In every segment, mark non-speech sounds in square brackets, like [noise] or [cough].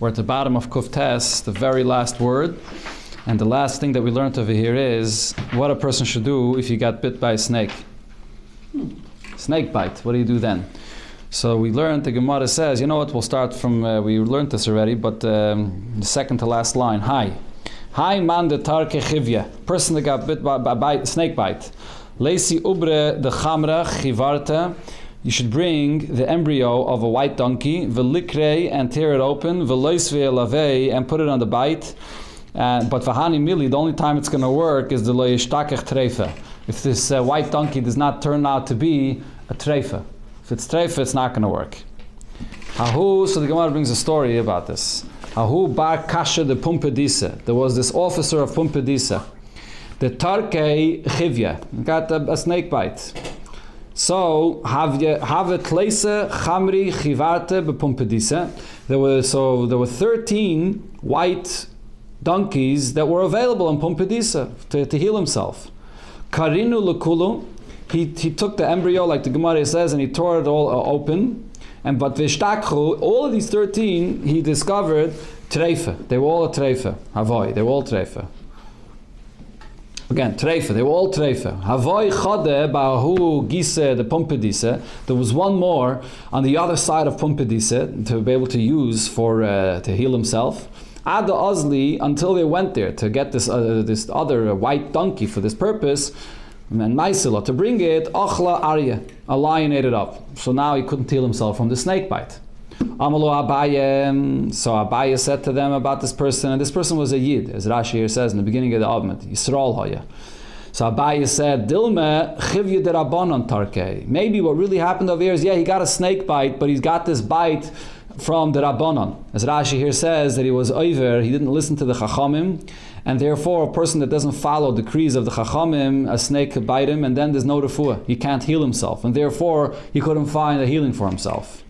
We're at the bottom of Kuf Tes, the very last word. And the last thing that we learned over here is what a person should do if you got bit by a snake. Snake bite, what do you do then? So we learned, the Gemara says, you know what, we'll start from, uh, we learned this already, but um, the second to last line, hi. Hi man de tarke chivya, person that got bit by, by snake bite. Lacey ubre de chamra chivarte, you should bring the embryo of a white donkey, velikre, and tear it open, veloisve lave, and put it on the bite. Uh, but for Hani Mili, the only time it's going to work is the loyishtakech treifa. If this uh, white donkey does not turn out to be a treifa. If it's treifa, it's not going to work. Hahu, so the Gemara brings a story about this. Hahu bar kasha de Pumbedisa. There was this officer of Pumbedisa. The Tarke chivya got a, a snake bite. So have a klese chamri chivarte bepumpedisa. There were so there were thirteen white donkeys that were available in Pumbedisa to, to heal himself. Karinu lekulu. He, he took the embryo, like the Gemara says, and he tore it all uh, open. And but vishtakhu, all of these thirteen, he discovered treifa. They were all a treifa. Havoy. They were all treifa. Again, treifa. They were all treifa. Havoy chode bahu gise the pumpedise. There was one more on the other side of pumpedise to be able to use for uh, to heal himself. Ada Ozli until they went there to get this uh, this other white donkey for this purpose. And Maisila, to bring it, Achla Arya, a lion ate it up. So now he couldn't heal himself from the snake bite. Amalu Abaye, so Abaye said to them about this person, and this person was a Yid, as Rashi here says in the beginning of the Avmet, Yisrael Hoya. So Abaye said, Dilme tarke. Maybe what really happened over here is, yeah, he got a snake bite, but he's got this bite from the Rabbanon. As Rashi here says that he was over, he didn't listen to the Chachamim, and therefore a person that doesn't follow decrees of the Chachamim, a snake could bite him, and then there's no refuah. He can't heal himself, and therefore he couldn't find a healing for himself.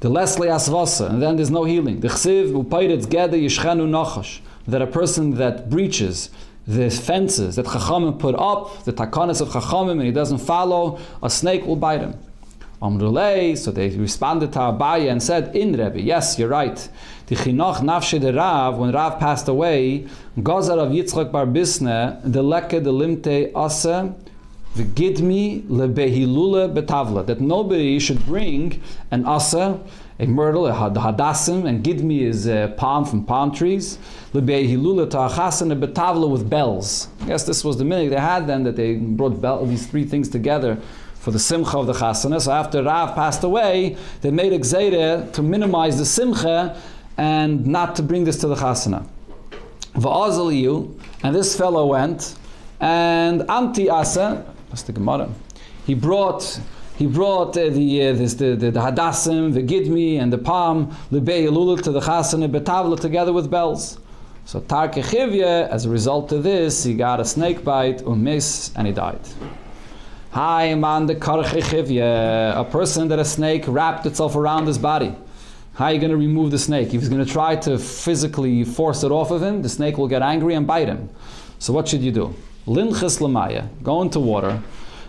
The Leslie Asvasa, and then there's no healing. The Chsiv Upairetz Geda Yishchenu Nachash, that a person that breaches the fences that Chachamim put up, the takanas of Chachamim, and he doesn't follow, a snake will bite him. Amrulei, so they responded to Abaye and said, In Rebbe, yes, you're right. The Chinoch Nafshe de Rav, when Rav passed away, Gazar of Yitzchak Bar Bisne, the Leke de Limte Ase, the Gidmi lebehilule betavla, that nobody should bring an Asa, a myrtle, a hadassim, and Gidmi is a palm from palm trees, lebehilule ta'achasan, a betavla with bells. Yes, this was the minute they had then, that they brought bell, these three things together for the simcha of the chasana. So after Rav passed away, they made a gzeire to minimize the simcha and not to bring this to the chasana. Va'azaliyu, and this fellow went, and anti asa, that's the Gemara. He brought he brought uh, the, uh, this, the, the, the hadassim, the gidmi, and the palm, lebei elula to the chasana betavla together with bells. So Tarke as a result of this, he got a snake bite, umis, and he died. Hi, man, the a person that a snake wrapped itself around his body. How are you going to remove the snake? If he's going to try to physically force it off of him, the snake will get angry and bite him. So what should you do? Linches lamaya, go into water,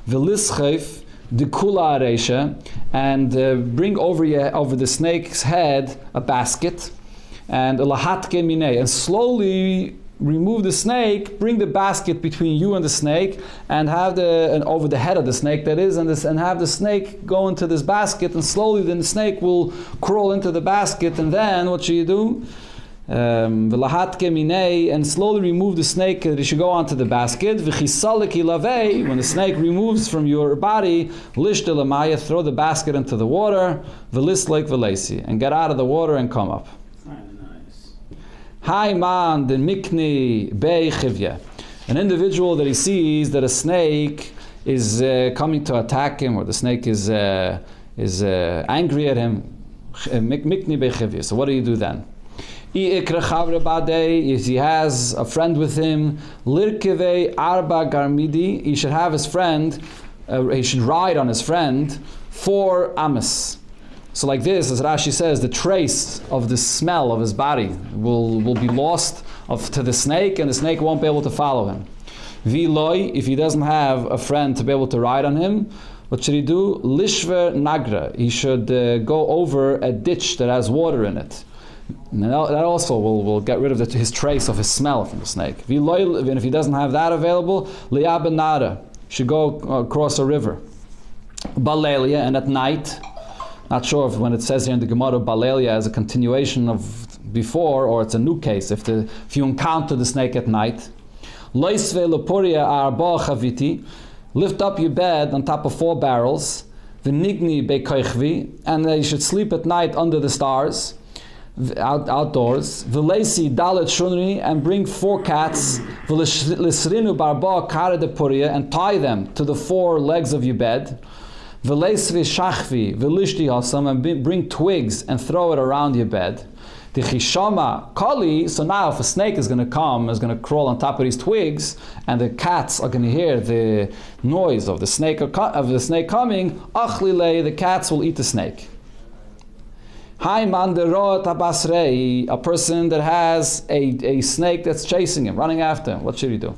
v'lischef the kula aresha, and uh, bring over your, over the snake's head a basket, and lahatke minei, and slowly remove the snake, bring the basket between you and the snake, and have the and over the head of the snake that is, and this and have the snake go into this basket, and slowly then the snake will crawl into the basket, and then what should you do? Um, and slowly remove the snake that it should go onto the basket. When the snake removes from your body, throw the basket into the water, and get out of the water and come up. Hi man. An individual that he sees that a snake is uh, coming to attack him, or the snake is uh, is uh, angry at him. Beichivya. So what do you do then? If he has a friend with him, lirkeve arba garmidi, he should have his friend, uh, he should ride on his friend for amas. So like this, as Rashi says, the trace of the smell of his body will, will be lost of, to the snake, and the snake won't be able to follow him. Viloi, if he doesn't have a friend to be able to ride on him, what should he do? Lishver nagra. He should uh, go over a ditch that has water in it. Now that also will, will get rid of the, his trace of his smell from the snake. He, if he doesn't have that available, liyabenara should go uh, across a river. Balelia, and at night, not sure if when it says here in the Gemara Balelia as a continuation of before or it's a new case. If, the, if you encounter the snake at night, lift up your bed on top of four barrels, v'nigni bekoichvi, and you should sleep at night under the stars out, outdoors. V'leisi dalet shunri and bring four cats. V'lisrinu barba kara de puria and tie them to the four legs of your bed. V'leisvi shachvi v'lishti hasam and bring twigs and throw it around your bed. The chishama kali. So now, if a snake is going to come, is going to crawl on top of these twigs, and the cats are going to hear the noise of the snake of the snake coming, achlile, the cats will eat the snake. Hi manderot abasrei, a person that has a, a snake that's chasing him, running after him. What should he do?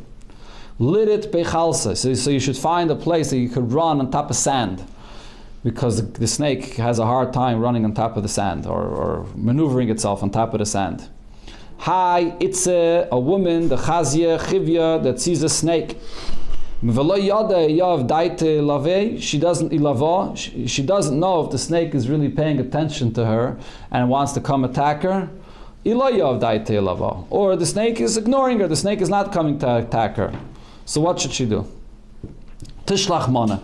Lit it bechalsa. So, so you should find a place that you could run on top of sand. Because the, the snake has a hard time running on top of the sand or, or maneuvering itself on top of the sand. Hi, it's a, a woman, the chazia, chivya, that sees a snake. She doesn't. She doesn't know if the snake is really paying attention to her and wants to come attack her. Or the snake is ignoring her. The snake is not coming to attack her. So what should she do? Tishlach mana.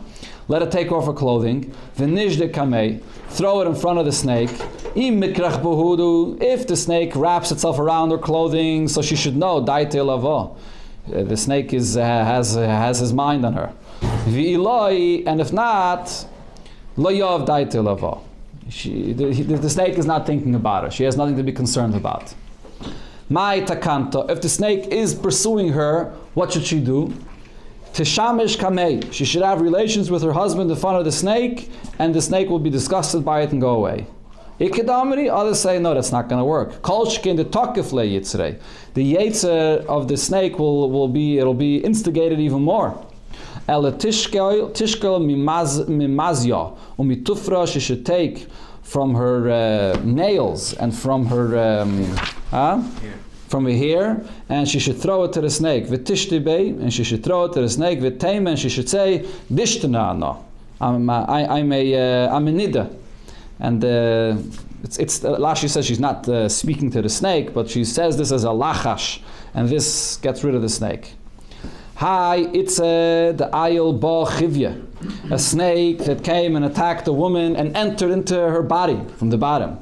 Let her take off her clothing. Throw it in front of the snake. If the snake wraps itself around her clothing, so she should know daite lavo. Uh, the snake is, uh, has, uh, has his mind on her. And if not, she, the, the snake is not thinking about her. She has nothing to be concerned about. My takanto. If the snake is pursuing her, what should she do? Tishamish kamei. She should have relations with her husband in front of the snake, and the snake will be disgusted by it and go away. Ikadamri, others say, no, that's not going to work. Kolshkin the takifle yitzrei. The yetzer of the snake will, will be, it'll be instigated even more. Ela tishkel mimazya, umitufra, she should take from her uh, nails and from her, um, huh? from her hair, and she should throw it to the snake. V'tishtibei, and she should throw it to the snake. V'teim, and she should say, Dishtanana. I'm, I, I'm a, uh, I'm a nida. And uh, it's, it's uh, Rashi says she's not uh, speaking to the snake, but she says this as a lachash, and this gets rid of the snake. Hi, it's uh, the ayil ba chivya, a snake that came and attacked a woman and entered into her body from the bottom.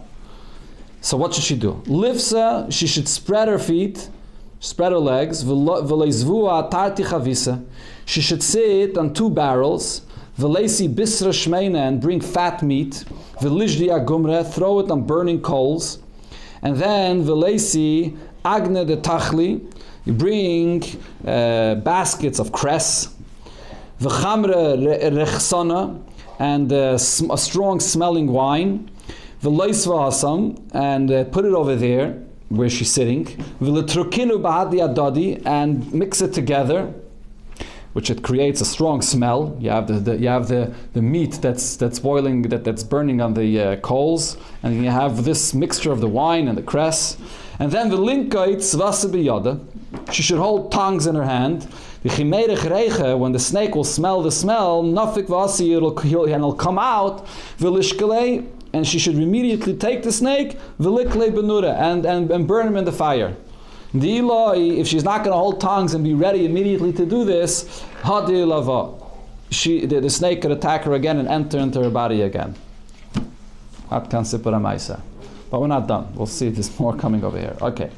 So what should she do? Lifsa, she should spread her feet, spread her legs. She should sit on two barrels. Velesi bisra shmeina and bring fat meat. Velishdi agumre, throw it on burning coals. And then velesi agne de tachli, you bring uh, baskets of cress. V'chamre rechsana, and uh, a strong smelling wine. V'loisva hasam, and uh, put it over there where she's sitting. V'letrukinu ba'adi adadi, and mix it together which it creates a strong smell. You have the, the you have the, the meat that's that's boiling that, that's burning on the uh, coals, and you have this mixture of the wine and the cress, and then the linkaitz vasabiyada. She should hold tongs in her hand. The when the snake will smell the smell, nafik vasi it'll and it'll come out. Vilishkale, and she should immediately take the snake, vilikle benura, and, and and burn him in the fire. Eloi, if she's not going to hold tongues and be ready immediately to do this, Hadi Lava. She, the, the snake could attack her again and enter into her body again. But we're not done. We'll see there's [laughs] more coming over here. Okay.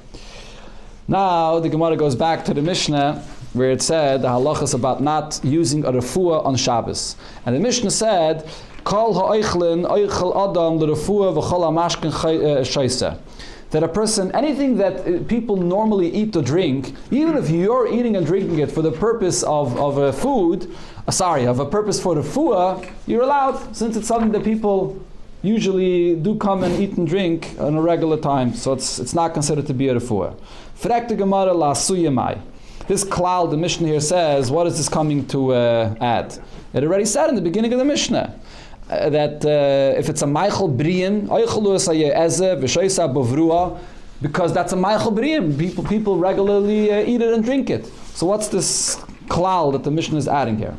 Now the Gemara goes back to the Mishnah where it said the halachas about not using a refuah on Shabbos. And the Mishnah said, Kol ha'oichlin oichel adam l'refuah v'chol ha'mashkin eh, shaisa that a person, anything that uh, people normally eat or drink, even if you're eating and drinking it for the purpose of, of a food, uh, sorry, of a purpose for the fuah, you're allowed, since it's something that people usually do come and eat and drink on a regular time, so it's, it's not considered to be a refuah. Gemara la suyamai. This cloud, the Mishnah here says, what is this coming to uh, add? It already said in the beginning of the Mishnah. Uh, that uh, if it's a ma'achal bri'im, because that's a ma'achal bri'im, people, people regularly uh, eat it and drink it. So what's this klal that the Mishnah is adding here?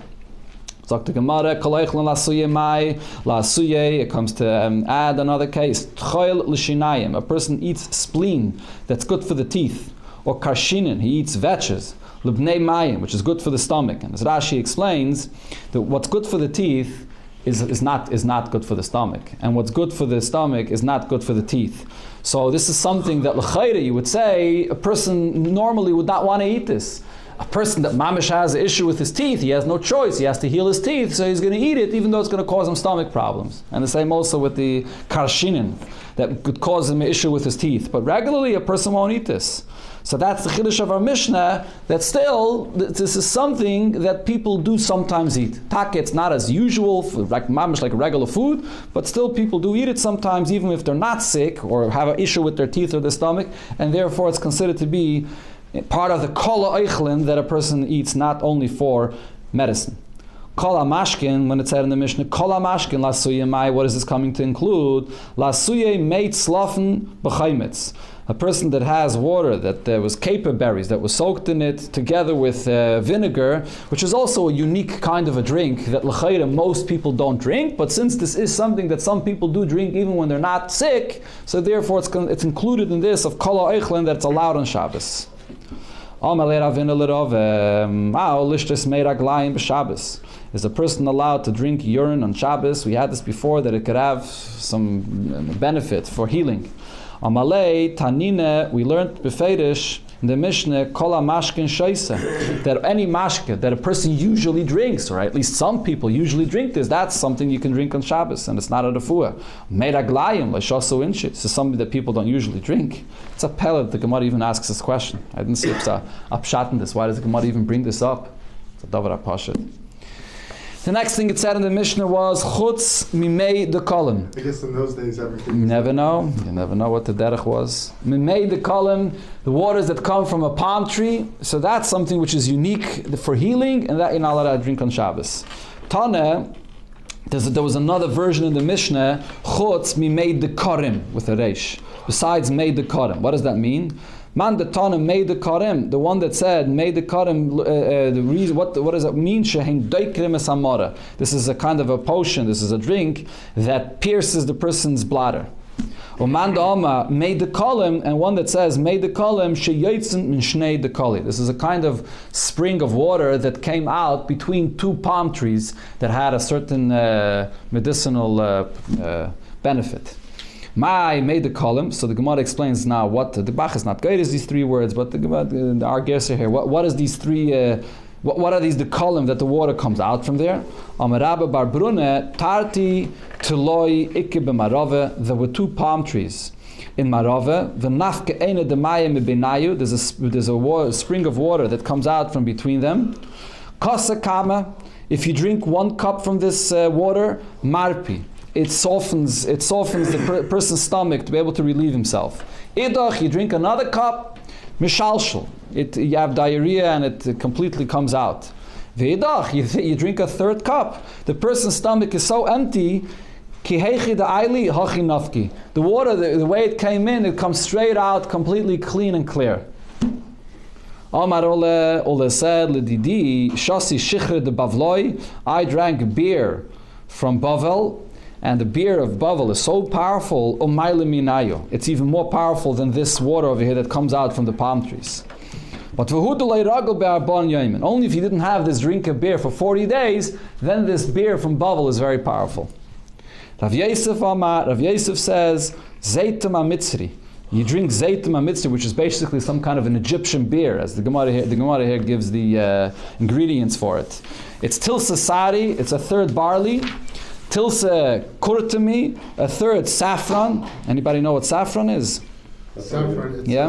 Sagt the Gemara, Kaleichlon lasuye mai, lasuye, it comes to um, add another case, Tchoil l'shinayim, a person eats spleen, that's good for the teeth, or karshinin, he eats vetches, Libnei mayim, which is good for the stomach. And as Rashi explains, that what's good for the teeth is, is, not, is not good for the stomach. And what's good for the stomach is not good for the teeth. So this is something that l'chayre, you would say, a person normally would not want to eat this. A person that mamish has an issue with his teeth, he has no choice. He has to heal his teeth, so he's going to eat it, even though it's going to cause him stomach problems. And the same also with the karshinin, that could cause him an issue with his teeth. But regularly, a person won't eat this. So that's the chiddush of our Mishnah. That still, this is something that people do sometimes eat. Tak, it's not as usual, like mamish, like regular food, but still people do eat it sometimes, even if they're not sick or have an issue with their teeth or their stomach, and therefore it's considered to be part of the kola eichlin that a person eats, not only for medicine. Kola mashkin, when it said in the Mishnah, kola mashkin lasuye mai, what is this coming to include? Lasuye meit slafen b'chaimitz a person that has water that there was caper berries that was soaked in it together with uh, vinegar, which is also a unique kind of a drink that l'chayra most people don't drink, but since this is something that some people do drink even when they're not sick, so therefore it's, it's included in this of kola eichlin that it's allowed on Shabbos. Um, is a person allowed to drink urine on Shabbos? We had this before that it could have some benefit for healing. We learned befedish in the Mishnah, Kola Mashkin Shaisa, that any mashke that a person usually drinks, or at least some people usually drink this, that's something you can drink on Shabbos, and it's not a refuah. Meraglayim, Lashasu Inshi, this is something that people don't usually drink. It's a pellet, the Gemara even asks this question. I didn't see a upshat in this. Why does the Gemara even bring this up? It's a Davar Apashat. The next thing it said in the Mishnah was chutz mimei the column. I guess in those days everything. You never know. You never know what the derech was. Mimei the column, the waters that come from a palm tree. So that's something which is unique for healing, and that you're not allowed to drink on Shabbos. Tana. there was another version in the Mishnah, chutz mimei the karim with a resh. Besides made the karim. What does that mean? Man the Tana made the Karim, the one that said made the Karim, uh, uh, the reason, what, what does it mean? Shehin Samara. This is a kind of a potion, this is a drink that pierces the person's bladder. Uman Oma made the column, and one that says made the column sheyotzen min shnei the koli. This is a kind of spring of water that came out between two palm trees that had a certain uh, medicinal uh, benefit. My made the column. So the Gemara explains now what the Bach is not good is these three words, but the Gemara, our guess here. What, what is these three? Uh, what, what, are these? The column that the water comes out from there. Amarabba barbrune tarti teloi ikke b'marove. There were two palm trees in Marove. The nafke ene demayim benayu. There's a there's a, water, a spring of water that comes out from between them. Kosa kama. If you drink one cup from this uh, water, marpi it softens it softens the per- person's stomach to be able to relieve himself. Idach, you drink another cup, mishalshal. It you have diarrhea and it completely comes out. Ve'idach, you, [laughs] you drink a third cup. The person's stomach is so empty. The water, the, the way it came in, it comes straight out, completely clean and clear. Omar Ulla, Ulla said, Ledidi, Shasi Shichr de Bavloi, I drank beer from Bavel, and the beer of Bavel is so powerful, minayo. it's even more powerful than this water over here that comes out from the palm trees. But only if you didn't have this drink of beer for 40 days, then this beer from Bavel is very powerful. Rav Yosef Amar, Rav Yosef says. You drink Zaytum Mitzri, which is basically some kind of an Egyptian beer, as the Gemara here, the Gemara here gives the uh, ingredients for it. It's Tilsa it's a third barley, Tilsa kurtami, a third saffron. Anybody know what saffron is? Saffron, yeah,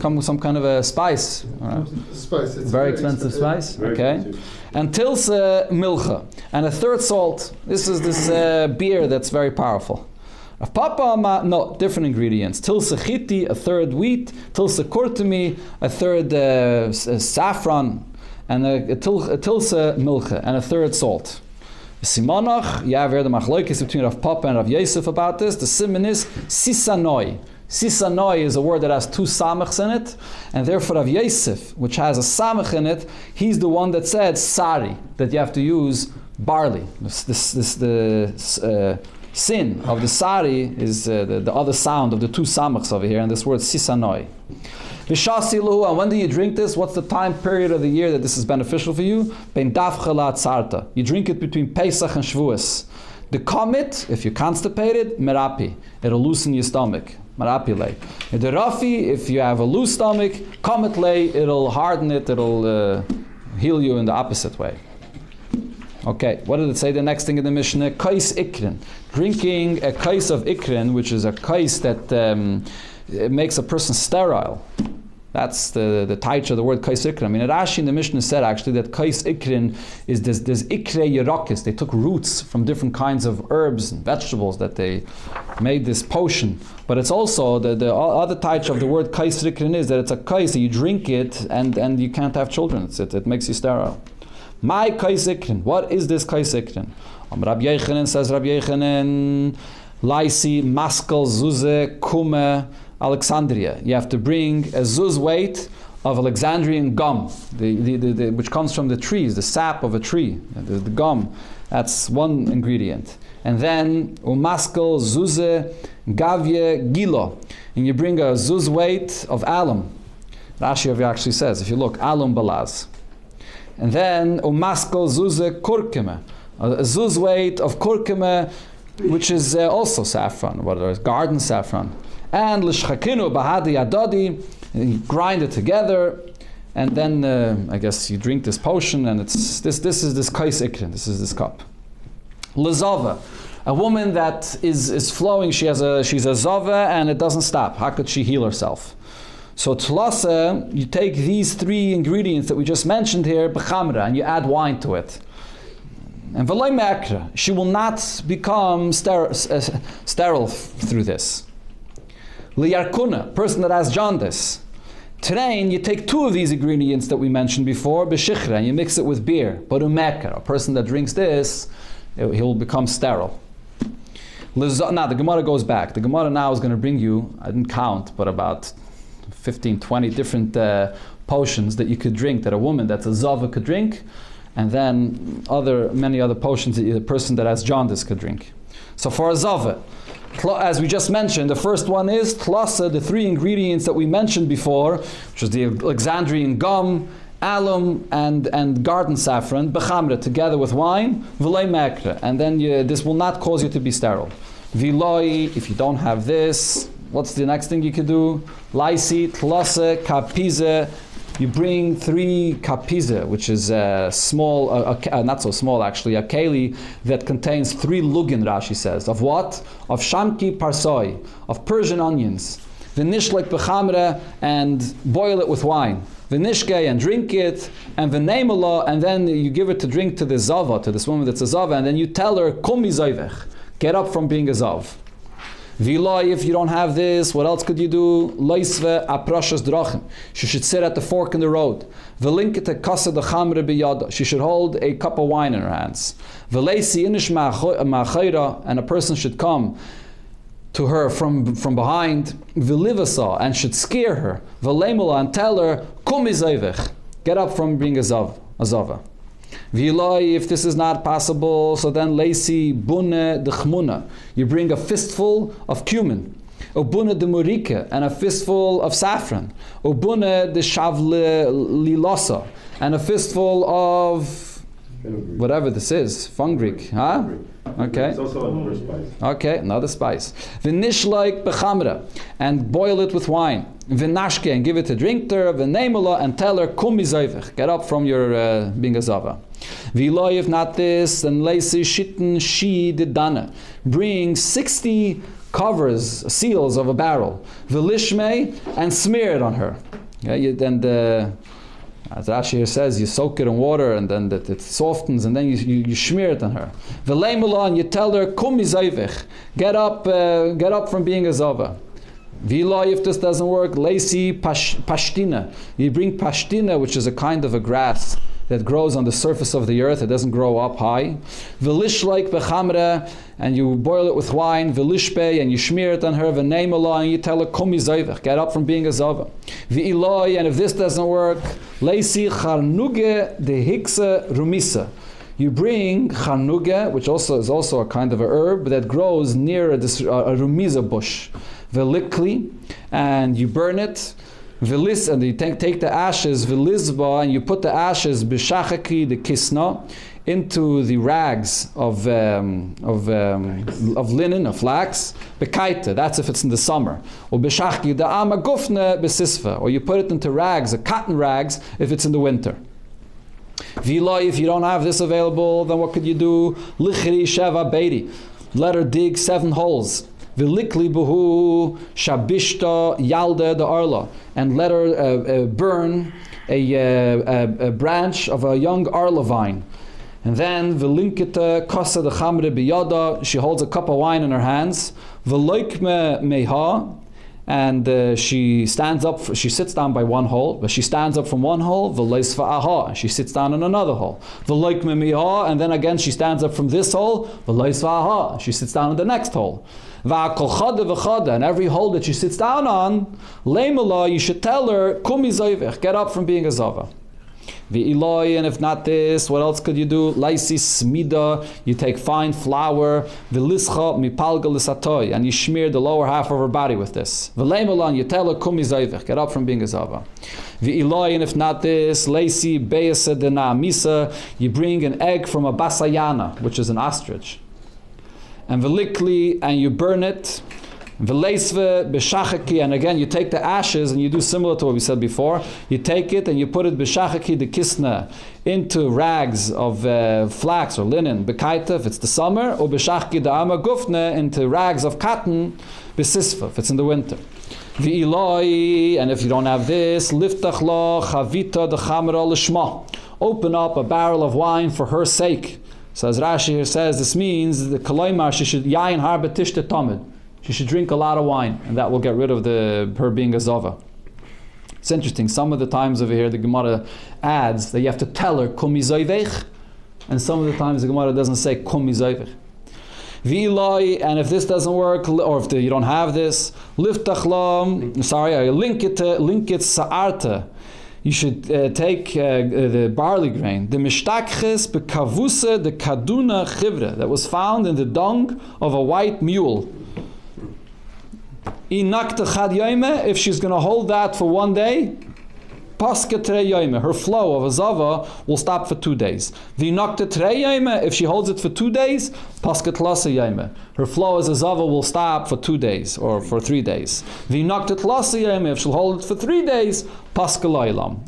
come with some kind of a spice. Right. Spice. It's very, expensive spice. okay, and tilsa milcha, and a third salt. This is this uh, beer that's very powerful. A papa, no, different ingredients. Tilsa chiti, a third wheat. Tilsa kurtami, a third uh, saffron, and a, a tilsa milcha, and a third salt. Simonach, you have here the machloikis between Rav Papa and Rav Yosef about this. The simon is sisanoi. Sisanoi is a word that has two samachs in it, and therefore Rav Yosef, which has a samach in it, he's the one that said sari, that you have to use barley. This, this, this the uh, sin of the sari is uh, the, the other sound of the two samachs over here, and this word sisanoi. Vishasilu, and when do you drink this? What's the time period of the year that this is beneficial for you? Ben davchalat sarta. You drink it between Pesach and Shavuos. The comet, if you're constipated, merapi. It'll loosen your stomach. Merapi lay. The rafi, if you have a loose stomach, comet lay, it'll harden it, it'll uh, heal you in the opposite way. Okay, what did it say the next thing in the Mishnah? Kais ikrin. Drinking a kais of ikrin, which is a kais that um, makes a person sterile. That's the, the taich of the word kais ikrin. I mean, Rashi in the Mishnah said actually that kais ikrin is this, this ikre yerokis. They took roots from different kinds of herbs and vegetables that they made this potion. But it's also the, the other taich of the word kais ikrin is that it's a kais, you drink it and, and you can't have children. It's, it, it makes you sterile. My kaisikrin. What is this kais ikrin? Um, Rabbi Yechanan says, Rabbi Yechanan, Laisi, Maskel, Zuze, Kume, Alexandria. You have to bring a zuz weight of Alexandrian gum, the, the, the, which comes from the trees, the sap of a tree, the, the gum. That's one ingredient. And then umaskel, zuze, gavye, gilo. And you bring a zuz weight of alum. Rashi actually says, if you look, alum balaz. And then umaskel, zuze, kurkuma. A zuz weight of kurkuma, which is uh, also saffron, whether it's garden saffron and l'shchakinu bahadi adodi, grind it together, and then uh, I guess you drink this potion, and it's this. This is this kais ikrin. This is this cup. Lazava, a woman that is is flowing. She has a she's a zava, and it doesn't stop. How could she heal herself? So tlasa, you take these three ingredients that we just mentioned here, b'chamra, and you add wine to it. And v'loy mekra, she will not become ster- uh, sterile through this. Liyarkuna, person that has jaundice. Train, you take two of these ingredients that we mentioned before, beshichra, and you mix it with beer. But umekar, a person that drinks this, he'll become sterile. Now, the Gemara goes back. The Gemara now is going to bring you, I didn't count, but about 15, 20 different uh, potions that you could drink, that a woman that's a zava could drink, and then other many other potions that a person that has jaundice could drink. So for a zava, as we just mentioned, the first one is tlasa, the three ingredients that we mentioned before, which is the Alexandrian gum, alum, and, and garden saffron, bechamra, together with wine, v'lei mekra, and then you, this will not cause you to be sterile. Viloi, if you don't have this, what's the next thing you could do? Laisi, tlasa, kapize, you bring three kapiza, which is a small, uh, uh, not so small actually, a keli that contains three lugin, Rashi says. Of what? Of shamki parsoi, of Persian onions. Vinishlik bechamre, and boil it with wine. Vinishke, and drink it, and v'neimala, and then you give it to drink to the zava, to this woman that's a zava, and then you tell her, kumi zayvech, get up from being a zav. Viloi, if you don't have this, what else could you do? Loisve aprashas drachim. She should sit at the fork in the road. Velinkete kasa de chamre biyada. She should hold a cup of wine in her hands. Velesi inish ma'achayra, and a person should come to her from, from behind, vilivasa, and should scare her. Velemula, and tell her, kum Get up from being a zav, a zava. Viloi, if this is not possible, so then lesi bune de chmuna. You bring a fistful of cumin. Obune de murike, and a fistful of saffron. Obune de shavle lilosa, and a fistful of whatever this is, fungrik, huh? Okay. It's also another spice. Okay, another spice. Vinishloik bechamra, and boil it with wine. Vinashke, and give it to drink to her. Vinemula, and tell her, kum Get up from your uh, being a zava. Viloy, if not this, then leisi shitten she dana. Bring 60 covers, seals of a barrel. Vilishme, and smear it on her. Okay, and uh, as Rashi says, you soak it in water and then that it softens and then you, you, you smear it on her. V'leimula and you tell her, kum get up, uh, get up from being a zava. Vila, if this doesn't work, lacy pashtina. You bring pashtina, which is a kind of a grass that grows on the surface of the earth. It doesn't grow up high. V'lishlaik bechamre, and you boil it with wine. V'lishpe, and you smear it on her. name V'neimallah, and you tell her, kumi zayvech, get up from being a zava. V'iloi, and if this doesn't work, leisi charnuge de hikse rumisa. You bring charnuge, which also is also a kind of a herb that grows near a, a, bush. Velikli, and you burn it. Vilis, and you take, take the ashes, vilizba, and you put the ashes, bishachaki, the kisna, into the rags of, um, of, um, of linen, of flax, bekaita, that's if it's in the summer. Or bishachki, the ama gufne besisfa, or you put it into rags, a cotton rags, if it's in the winter. Vila, if you don't have this available, then what could you do? Lichri sheva beiri. Let her dig seven holes. Vilikli buhu shabishta yalde the arla. And let her uh, uh, burn a, uh, a, a branch of a young arla vine. And then velinkita kosa the chamre biyada. She holds a cup of wine in her hands. Veloikme meha. And uh, she stands up, she sits down by one hole, but she stands up from one hole, aha, and she sits down in another hole. Vallaykme meha, and then again she stands up from this hole, aha, she sits down in the next hole. And every hole that she sits down on, lemala, you should tell her, kumi get up from being a zava. V'iloi, and if not this, what else could you do? Laisi smida, you take fine flour, v'lischa mipalga lisatoy, and you smear the lower half of her body with this. V'leimalon, you tell her kumi get up from being a zava. V'iloi, and if not this, laisi beisa misa, you bring an egg from a basayana, which is an ostrich. And v'likli, and you burn it, and again you take the ashes and you do similar to what we said before. You take it and you put it b'shachaki the kisna into rags of uh, flax or linen b'kaita if it's the summer, or b'shachaki the gufne into rags of cotton if it's in the winter. V'iloi, and if you don't have this, liftach lo chavita the chamra l'shma. Open up a barrel of wine for her sake. So as Rashi here says, this means the kaloimar she should yain har betishte tomid she should drink a lot of wine, and that will get rid of the her being a zava. It's interesting. Some of the times over here, the Gemara adds that you have to tell her kumi zayvech, and some of the times the Gemara doesn't say kumi zayvech. V'ilai, and if this doesn't work, or if the, you don't have this, liftachlam, sorry, I link it to, link it sa'arta. You should uh, take uh, the barley grain, the mishtakches bekavuse the kaduna chivre, that was found in the dung of a white mule. If she's going to hold that for one day, her flow of a zava will stop for two days. The noktatreyaima, if she holds it for two days, her flow as a zava will stop for two days or for three days. The noctatlasayama, if she'll hold it for three days,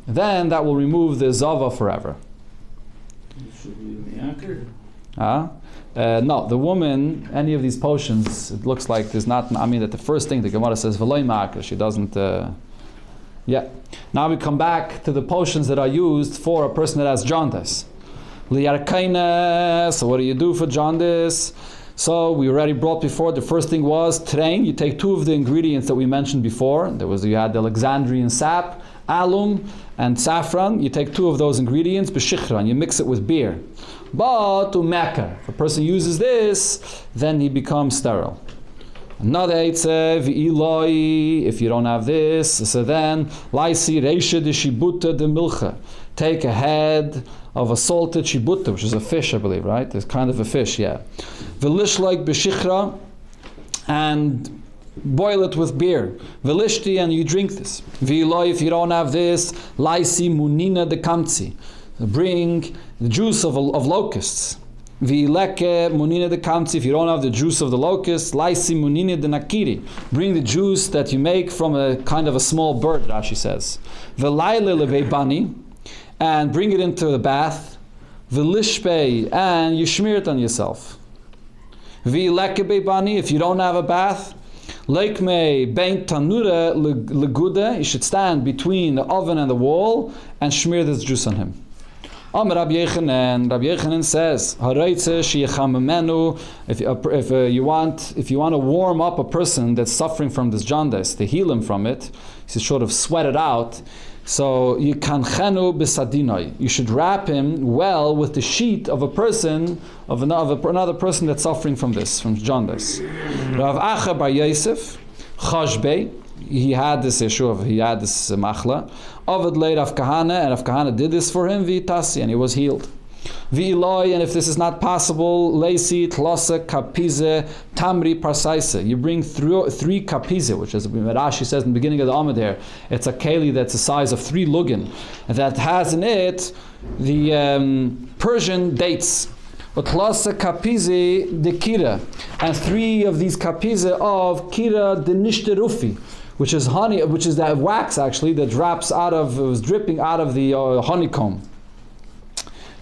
then that will remove the zava forever. Huh? Uh, no, the woman, any of these potions, it looks like there's not. I mean, that the first thing the Gemara says, "V'loy She doesn't. Uh, yeah. Now we come back to the potions that are used for a person that has jaundice. Liyarkaina. So what do you do for jaundice? So we already brought before. The first thing was train. You take two of the ingredients that we mentioned before. There was you had the Alexandrian sap, alum, and saffron. You take two of those ingredients, beshichran. You mix it with beer. But to if a person uses this, then he becomes sterile. Another eitzev, iloi, if you don't have this, so then, laisi reisha de shibuta de milcha. Take a head of a salted shibuta, which is a fish, I believe, right? It's kind of a fish, yeah. Velish like beshichra, and boil it with beer. Velishti, and you drink this. Viloi, if you don't have this, laisi munina de kamtzi bring the juice of, of locusts. V'ileke munine de kamtzi, if you don't have the juice of the locust, laisi munine de nakiri. Bring the juice that you make from a kind of a small bird, Rashi says. V'laile levebani, and bring it into the bath. V'lishpe, and you smear it on yourself. V'ileke bebani, if you don't have a bath, Lake me bein tanura leguda, you should stand between the oven and the wall and smear this juice on him. Am Rabbi Yechanan, Rabbi Yechanan says. If if uh, you want if you want to warm up a person that's suffering from this jaundice to heal him from it, to sort of sweat it out. So you can chenu b'sadinoi. You should wrap him well with the sheet of a person of another, another person that's suffering from this from jaundice. Rav Acha Bar Yosef Chashbei. He had this issue of he had this uh, machla. Ovid laid Rav Kahana, and Rav Kahana did this for him, vitasi, and he was healed. V'iloi, and if this is not possible, leisi, tlosa, kapize, tamri, parsaisa. You bring three kapize, which is Rashi says in the beginning of the Amid here, it's a keli that's the size of three lugin, that has in it the um, Persian dates. Utlasa kapize de kira, and three of these kapize of kira de nishterufi, which is honey, which is that wax actually that drops out of, was dripping out of the uh, honeycomb.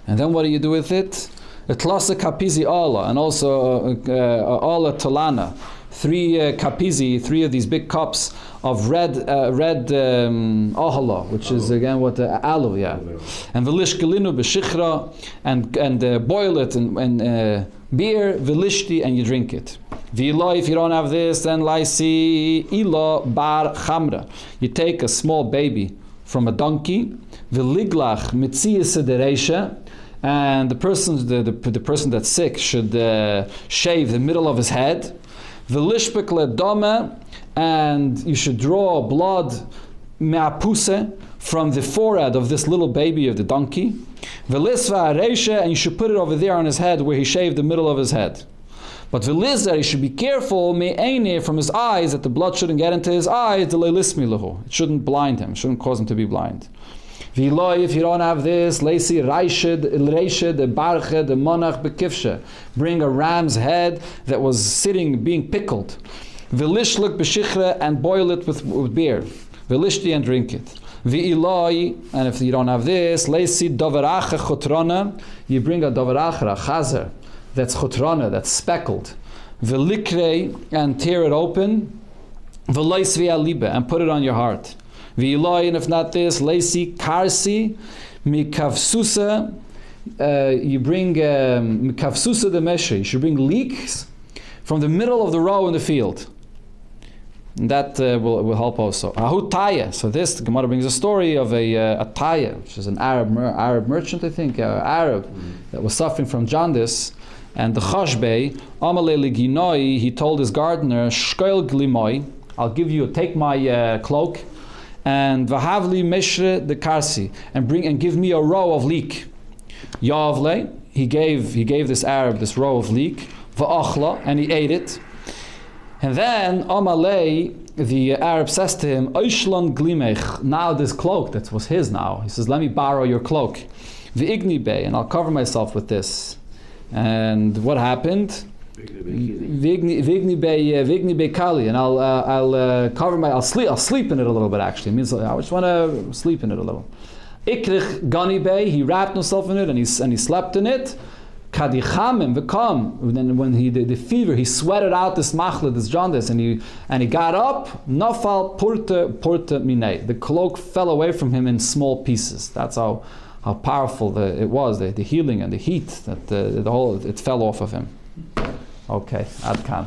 And then what do you do with it? Etlasa kapizi ala, and also uh, uh, ala tolana. Three uh, kapizi, three of these big cups of red uh, red um, ahala, which is again what the aloe, yeah. And velish gelinu b'shichra, and and uh, boil it in, in uh, beer, velishti, and you drink it. V'ila, if you don't have this, then laisi ila bar chamra. You take a small baby from a donkey, v'liglach mitziyas sederesha, and the person, the, the, the person that's sick should uh, shave the middle of his head. V'lishpek ledome, and you should draw blood me'apuse from the forehead of this little baby of the donkey. V'lisva and you should put it over there on his head where he shaved the middle of his head. But v'lizer, he should be careful me'ene from his eyes that the blood shouldn't get into his eyes. Lailism. It shouldn't blind him. It shouldn't cause him to be blind. V'loi, if you don't have this, raishid, reishid, the barche, the monach bekifshe. Bring a ram's head that was sitting, being pickled. V'lishlik b'shichre, and boil it with, with beer. V'lishti, and drink it. V'iloi, and if you don't have this, leisi doveracha chotrona, you bring a doveracha, a chazer, that's chotrona, that's speckled. V'likrei, and tear it open. V'lois libe, and put it on your heart. V'iloi, and if not this, lesi karsi mikavsusa. Uh, you bring um, mikavsusa the mesha. You should bring leeks from the middle of the row in the field. And that uh, will, will help also. Ahu taya. So this the Gemara brings a story of a, uh, which is an Arab Arab merchant, I think, uh, Arab that was suffering from jaundice. And the chashbei, amale liginoi, he told his gardener, shkoil glimoi, I'll give you, take my uh, cloak, and vahavli meshre the karsi, and bring and give me a row of leek. Yavle, he gave he gave this Arab this row of leek, va'achla, and he ate it. And then Amalei, the Arab says to him, Oishlan glimech, now this cloak that was his now. He says, Let me borrow your cloak. V'igni bay, and I'll cover myself with this. And what happened? Vigni vigni be uh, vigni be kali, and I'll uh, I'll uh, cover my I'll sleep I'll sleep in it a little bit actually. It means I just want to sleep in it a little. Ikrich gani be he wrapped himself in it and he and he slept in it. Kadichamim v'kam. Then when he the, the fever he sweated out this machla this jaundice and he and he got up. Nafal purta purta minay. The cloak fell away from him in small pieces. That's how how powerful the, it was the, the healing and the heat that the, the whole it fell off of him. Okay, Adkan.